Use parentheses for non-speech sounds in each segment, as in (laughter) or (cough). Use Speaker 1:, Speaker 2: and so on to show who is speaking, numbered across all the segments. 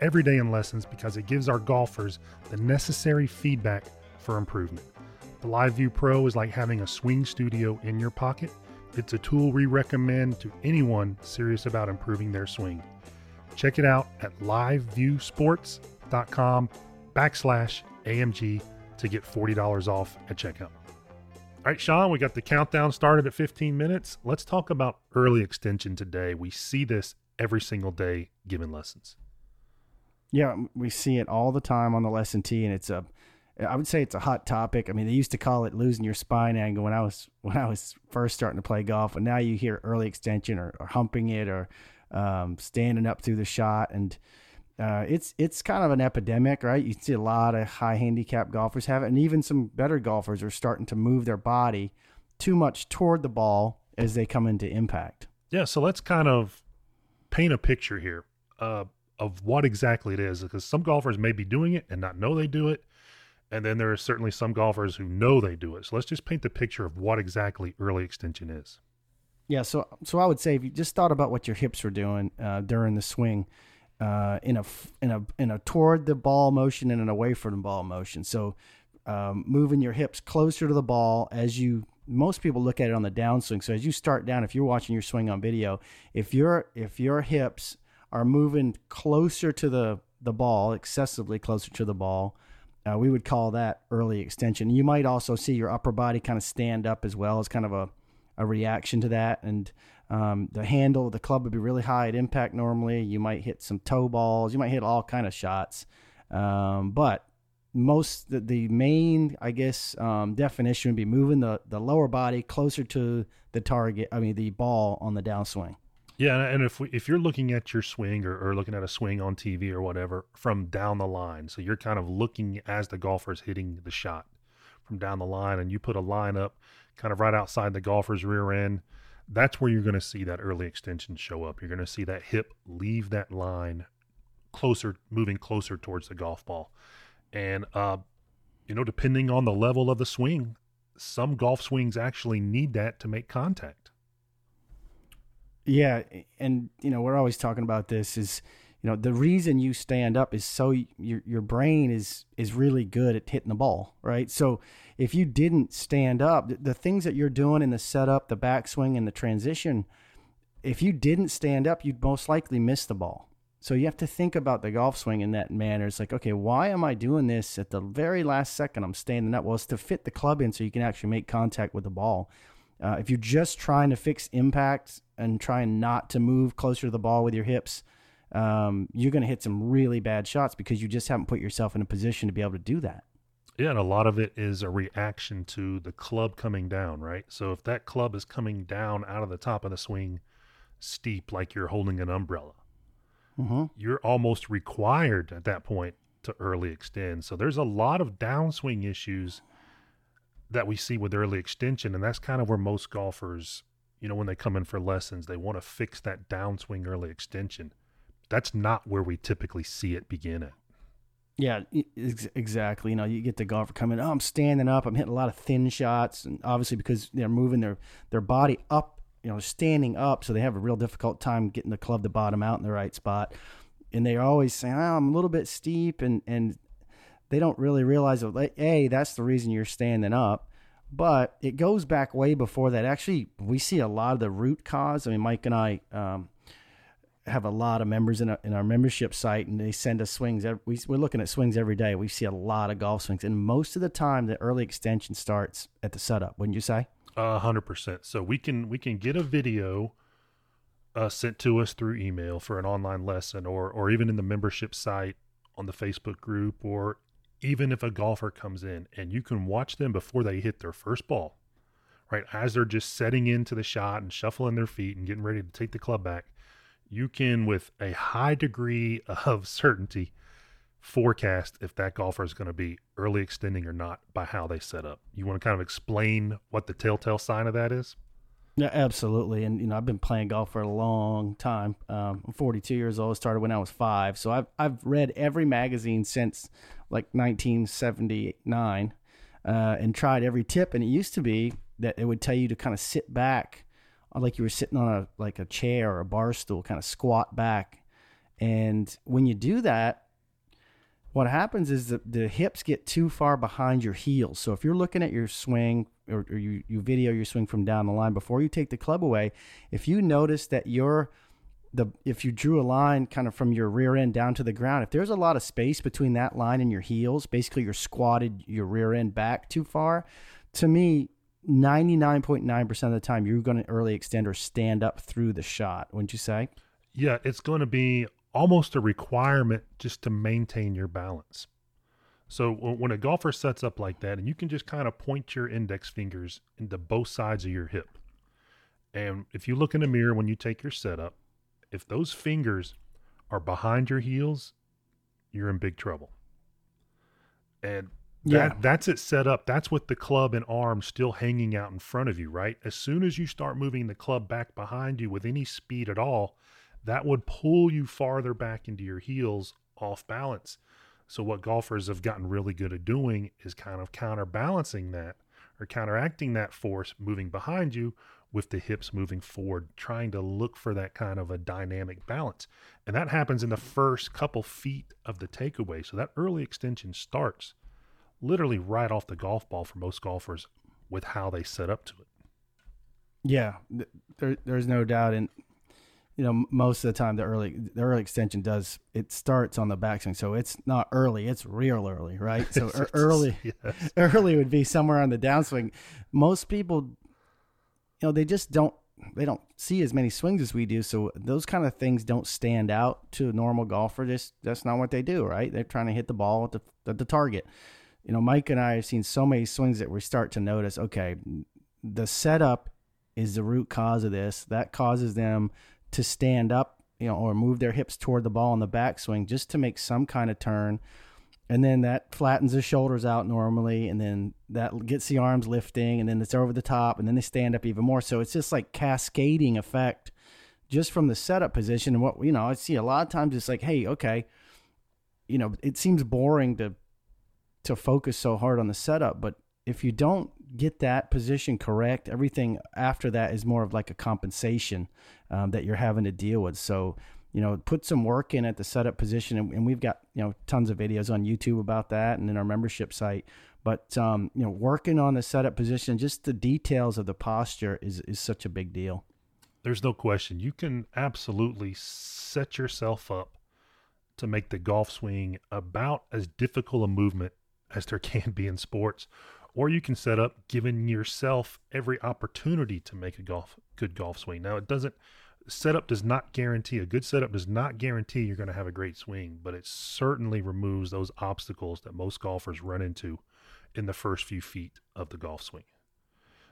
Speaker 1: every day in lessons because it gives our golfers the necessary feedback for improvement. The LiveView Pro is like having a swing studio in your pocket. It's a tool we recommend to anyone serious about improving their swing. Check it out at liveviewsports.com backslash AMG to get $40 off at checkout. All right, Sean, we got the countdown started at 15 minutes. Let's talk about early extension today. We see this every single day given lessons.
Speaker 2: Yeah, we see it all the time on the lesson tee, and it's a, I would say it's a hot topic. I mean, they used to call it losing your spine angle when I was (laughs) when I was first starting to play golf, and now you hear early extension or, or humping it or um, standing up through the shot, and uh, it's it's kind of an epidemic, right? You see a lot of high handicap golfers have it, and even some better golfers are starting to move their body too much toward the ball as they come into impact.
Speaker 1: Yeah, so let's kind of paint a picture here. Uh, of what exactly it is because some golfers may be doing it and not know they do it and then there are certainly some golfers who know they do it. So let's just paint the picture of what exactly early extension is.
Speaker 2: Yeah so so i would say if you just thought about what your hips were doing uh, during the swing uh, in a in a in a toward the ball motion and an away from the ball motion. So um, moving your hips closer to the ball as you most people look at it on the downswing. So as you start down if you're watching your swing on video if your if your hips are moving closer to the, the ball, excessively closer to the ball. Uh, we would call that early extension. You might also see your upper body kind of stand up as well as kind of a, a reaction to that. And um, the handle of the club would be really high at impact normally. You might hit some toe balls. You might hit all kind of shots. Um, but most the, the main, I guess, um, definition would be moving the, the lower body closer to the target. I mean, the ball on the downswing.
Speaker 1: Yeah, and if we, if you're looking at your swing or, or looking at a swing on TV or whatever from down the line, so you're kind of looking as the golfer's hitting the shot from down the line, and you put a line up kind of right outside the golfer's rear end, that's where you're going to see that early extension show up. You're going to see that hip leave that line closer, moving closer towards the golf ball, and uh, you know, depending on the level of the swing, some golf swings actually need that to make contact.
Speaker 2: Yeah, and you know we're always talking about this is you know the reason you stand up is so your your brain is is really good at hitting the ball, right? So if you didn't stand up, the, things that you're doing in the setup, the backswing, and the transition, if you didn't stand up, you'd most likely miss the ball. So you have to think about the golf swing in that manner. It's like, okay, why am I doing this at the very last second? I'm standing up. Well, it's to fit the club in so you can actually make contact with the ball. Uh, if you're just trying to fix impact and trying not to move closer to the ball with your hips, um, you're going to hit some really bad shots because you just haven't put yourself in a position to be able to do that.
Speaker 1: Yeah, and a lot of it is a reaction to the club coming down, right? So if that club is coming down out of the top of the swing steep, like you're holding an umbrella, mm-hmm. you're almost required at that point to early extend. So there's a lot of downswing issues that we see with early extension, and that's kind of where most golfers, you know, when they come in for lessons, they want to fix that downswing early extension. That's not where we typically see it begin at.
Speaker 2: Yeah, exactly. You know, you get the golfer coming. Oh, I'm standing up. I'm hitting a lot of thin shots, and obviously because they're moving their their body up, you know, standing up, so they have a real difficult time getting the club to bottom out in the right spot. And they're always saying, "Oh, I'm a little bit steep," and and they don't really realize that, A, that's the reason you're standing up. But it goes back way before that. Actually, we see a lot of the root cause. I mean, Mike and I um, have a lot of members in, in our membership site, and they send us swings. We, we're looking at swings every day. We see a lot of golf swings. And most of the time, the early extension starts at the setup, wouldn't you say?
Speaker 1: A hundred percent. So we can we can get a video uh, sent to us through email for an online lesson, or or even in the membership site on the Facebook group, or even if a golfer comes in and you can watch them before they hit their first ball, right? As they're just setting into the shot and shuffling their feet and getting ready to take the club back, you can, with a high degree (laughs) of certainty, forecast if that golfer is going to be early extending or not by how they set up. You want to kind of explain what the telltale sign of that is?
Speaker 2: Yeah, absolutely. And you know, I've been playing golf for a long time. Um, I'm 42 years old. Started when I was five, so I've I've read every magazine since like 1979, uh, and tried every tip. And it used to be that it would tell you to kind of sit back, like you were sitting on a like a chair or a bar stool, kind of squat back. And when you do that, what happens is that the hips get too far behind your heels. So if you're looking at your swing or, or, you, you video your swing from down the line before you take the club away, if you notice that you're the if you drew a line kind of from your rear end down to the ground, if there's a lot of space between that line and your heels, basically you're squatted your rear end back too far, to me, 99.9% of the time you're going to early extend or stand up through the shot, wouldn't you say?
Speaker 1: Yeah, it's going to be almost a requirement just to maintain your balance. So when a golfer sets up like that, and you can just kind of point your index fingers into both sides of your hip. And if you look in the mirror when you take your setup, if those fingers are behind your heels, you're in big trouble. And that, yeah. that's it set up. That's with the club and arm still hanging out in front of you, right? As soon as you start moving the club back behind you with any speed at all, that would pull you farther back into your heels off balance. So, what golfers have gotten really good at doing is kind of counterbalancing that or counteracting that force moving behind you with the hips moving forward, trying to look for that kind of a dynamic balance. And that happens in the first couple feet of the takeaway. So, that early extension starts literally right off the golf ball for most golfers with how they set up to it.
Speaker 2: Yeah, there, there's no doubt. And you know, most of the time the early the early extension does it starts on the backswing, so it's not early, it's real early, right? So (laughs) early, yes. (laughs) early would be somewhere on the downswing. Most people, you know, they just don't they don't see as many swings as we do, so those kind of things don't stand out to a normal golfer. Just that's not what they do, right? They're trying to hit the ball at the at the target. You know, Mike and I have seen so many swings that we start to notice. Okay, the setup is the root cause of this. That causes them to stand up, you know, or move their hips toward the ball in the backswing just to make some kind of turn. And then that flattens the shoulders out normally, and then that gets the arms lifting, and then it's over the top, and then they stand up even more. So it's just like cascading effect just from the setup position. And what, you know, I see a lot of times it's like, hey, okay, you know, it seems boring to to focus so hard on the setup, but if you don't get that position correct, everything after that is more of like a compensation um, that you're having to deal with. So, you know, put some work in at the setup position, and, and, we've got you know tons of videos on YouTube about that, and in our membership site. But um, you know, working on the setup position, just the details of the posture is is such a big deal.
Speaker 1: There's no question. You can absolutely set yourself up to make the golf swing about as difficult a movement as there (laughs) can be in sports or you can set up giving yourself every opportunity to make a golf good golf swing. Now it doesn't setup does not guarantee a good setup does not guarantee you're going to have a great swing, but it certainly removes those obstacles that most golfers run into in the first few feet of the golf swing.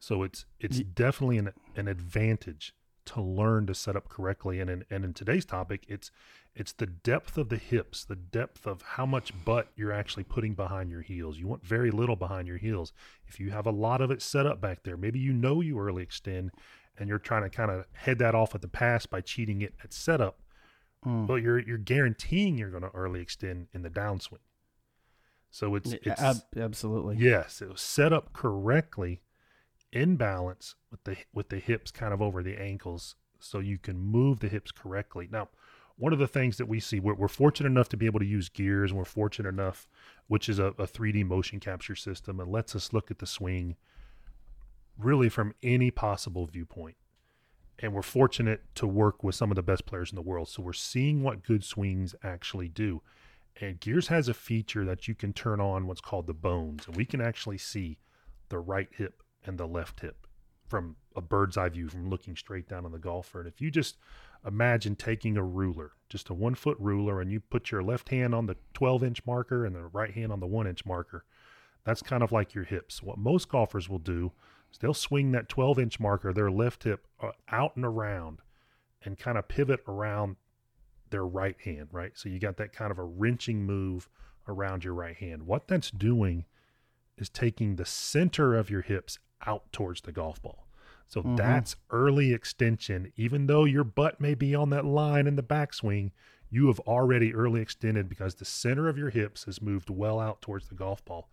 Speaker 1: So it's it's definitely an an advantage to learn to set up correctly. And in, and in today's topic, it's it's the depth of the hips, the depth of how much butt you're actually putting behind your heels. You want very little behind your heels. If you have a lot of it set up back there, maybe you know you early extend and you're trying to kind of head that off at the pass by cheating it at setup. Mm. But you're you're guaranteeing you're going to early extend in the downswing. So it's, it's
Speaker 2: Ab- absolutely
Speaker 1: yes, it was set up correctly in balance with the with the hips kind of over the ankles so you can move the hips correctly. Now, one of the things that we see, we're, we're fortunate enough to be able to use gears, and we're fortunate enough, which is a, a 3D motion capture system, and lets us look at the swing really from any possible viewpoint. And we're fortunate to work with some of the best players in the world. So we're seeing what good swings actually do. And Gears has a feature that you can turn on what's called the bones, and we can actually see the right hip and the left hip from a bird's eye view from looking straight down on the golfer. And if you just imagine taking a ruler, just a one foot ruler, and you put your left hand on the 12 inch marker and the right hand on the one inch marker, that's kind of like your hips. What most golfers will do is they'll swing that 12 inch marker, their left hip, uh, out and around and kind of pivot around their right hand, right? So you got that kind of a wrenching move around your right hand. What that's doing is taking the center of your hips out towards the golf ball. So mm-hmm. that's early extension. Even though your butt may be on that line in the backswing, you have already early extended because the center of your hips has moved well out towards the golf ball.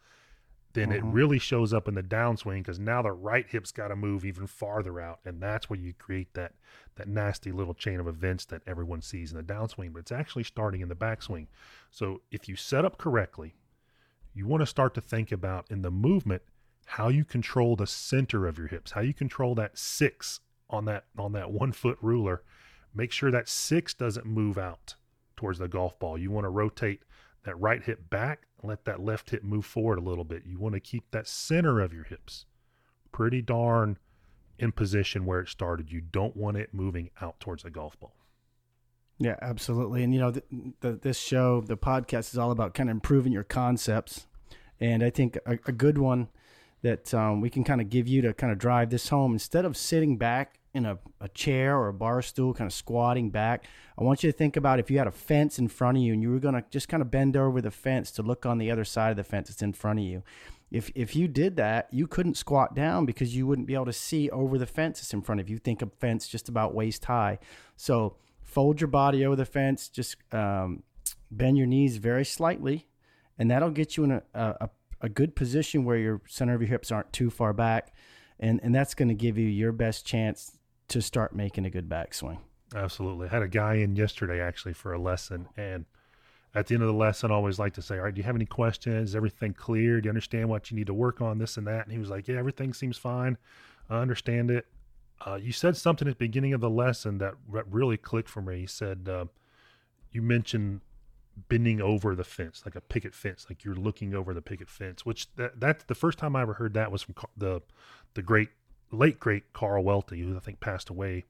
Speaker 1: Then mm-hmm. it really shows up in the downswing because now the right hip's got to move even farther out, and that's where you create that that nasty little chain of events that everyone sees in the downswing. But it's actually starting in the backswing. So if you set up correctly, you want to start to think about in the movement how you control the center of your hips, how you control that six on that on that one foot ruler. Make sure that six doesn't move out towards the golf ball. You want to rotate that right hip back, let that left hip move forward a little bit. You want to keep that center of your hips pretty darn in position where it started. You don't want it moving out towards the golf ball.
Speaker 2: Yeah, absolutely. And you know, the, the, this show, the podcast is all about kind of improving your concepts. And I think a, a good one that um, we can kind of give you to kind of drive this home instead of sitting back in a, a chair or a bar stool, kind of squatting back. I want you to think about if you had a fence in front of you and you were going to just kind of bend over the fence to look on the other side of the fence that's in front of you. If, if you did that, you couldn't squat down because you wouldn't be able to see over the fence that's in front of you. Think of fence just about waist high. So fold your body over the fence, just um, bend your knees very slightly, and that'll get you in a, a, a good position where your center of your hips aren't too far back. And, and that's going to give you your best chance to start making a good backswing.
Speaker 1: Absolutely. I had a guy in yesterday actually for a lesson. And at the end of the lesson, I always like to say, All right, do you have any questions? Is everything clear? Do you understand what you need to work on? This and that. And he was like, Yeah, everything seems fine. I understand it. Uh, you said something at the beginning of the lesson that really clicked for me. He said, uh, You mentioned bending over the fence, like a picket fence, like you're looking over the picket fence. Which that that's the first time I ever heard that was from the the great late great Carl Welty, who I think passed away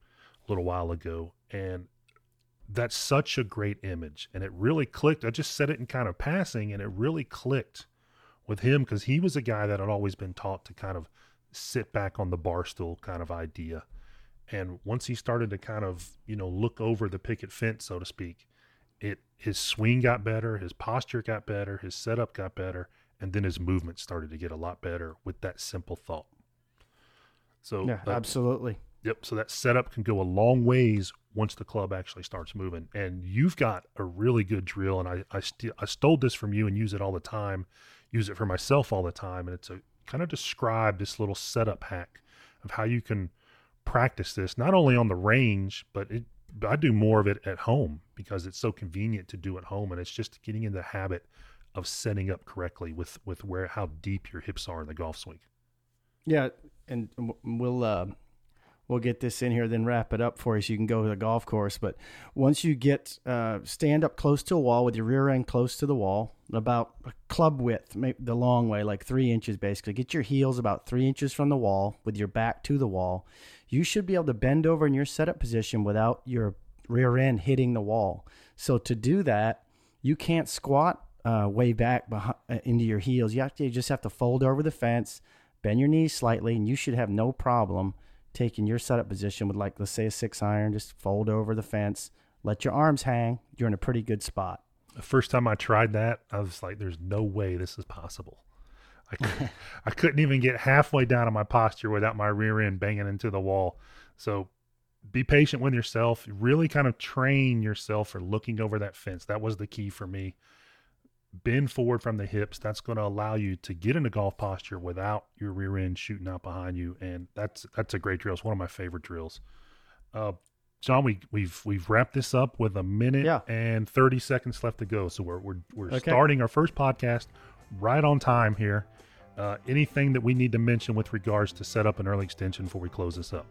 Speaker 1: a little while ago, and that's such a great image, and it really clicked. I just said it in kind of passing, and it really clicked with him because he was a guy that had always been taught to kind of sit back on the bar stool kind of idea. And once he started to kind of, you know, look over the picket fence, so to speak, it his swing got better, his posture got better, his setup got better, and then his movement started to get a lot better with that simple thought. So
Speaker 2: yeah, absolutely.
Speaker 1: Yep. So that setup can go a long ways once the club actually starts moving. And you've got a really good drill, and I I, st- I stole this from you and use it all the time. Use it for myself all the time, and it's a kind of describe this little setup hack of how you can practice this not only on the range, but it I do more of it at home because it's so convenient to do at home, and it's just getting in the habit of setting up correctly with with where how deep your hips are in the golf swing.
Speaker 2: Yeah, and we'll uh, we'll get this in here, then wrap it up for you so you can go to the golf course. But once you get uh, stand up close to a wall with your rear end close to the wall, about a club width, the long way, like three inches basically. Get your heels about three inches from the wall with your back to the wall you should be able to bend over in your setup position without your rear end hitting the wall. So to do that, you can't squat uh, way back behind, uh, into your heels. You have to you just have to fold over the fence, bend your knees slightly, and you should have no problem taking your setup position with like let's say a six iron. Just fold over the fence, let your arms hang. You're in a pretty good spot.
Speaker 1: The first time I tried that, I was like, "There's no way this is possible." I, could, I couldn't even get halfway down on my posture without my rear end banging into the wall. So be patient with yourself. Really kind of train yourself for looking over that fence. That was the key for me. Bend forward from the hips. That's going to allow you to get into golf posture without your rear end shooting out behind you. And that's that's a great drill. It's one of my favorite drills. Uh, John, we, we've we've wrapped this up with a minute yeah. and thirty seconds left to go. So we're we're, we're okay. starting our first podcast right on time here. Uh, anything that we need to mention with regards to set up an early extension before we close this up?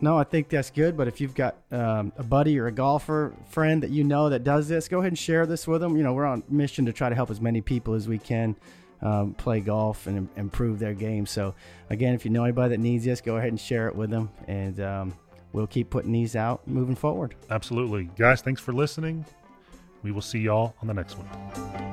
Speaker 2: No, I think that's good. But if you've got um, a buddy or a golfer friend that you know that does this, go ahead and share this with them. You know, we're on mission to try to help as many people as we can um, play golf and improve their game. So, again, if you know anybody that needs this, go ahead and share it with them, and um, we'll keep putting these out moving forward.
Speaker 1: Absolutely, guys. Thanks for listening. We will see y'all on the next one.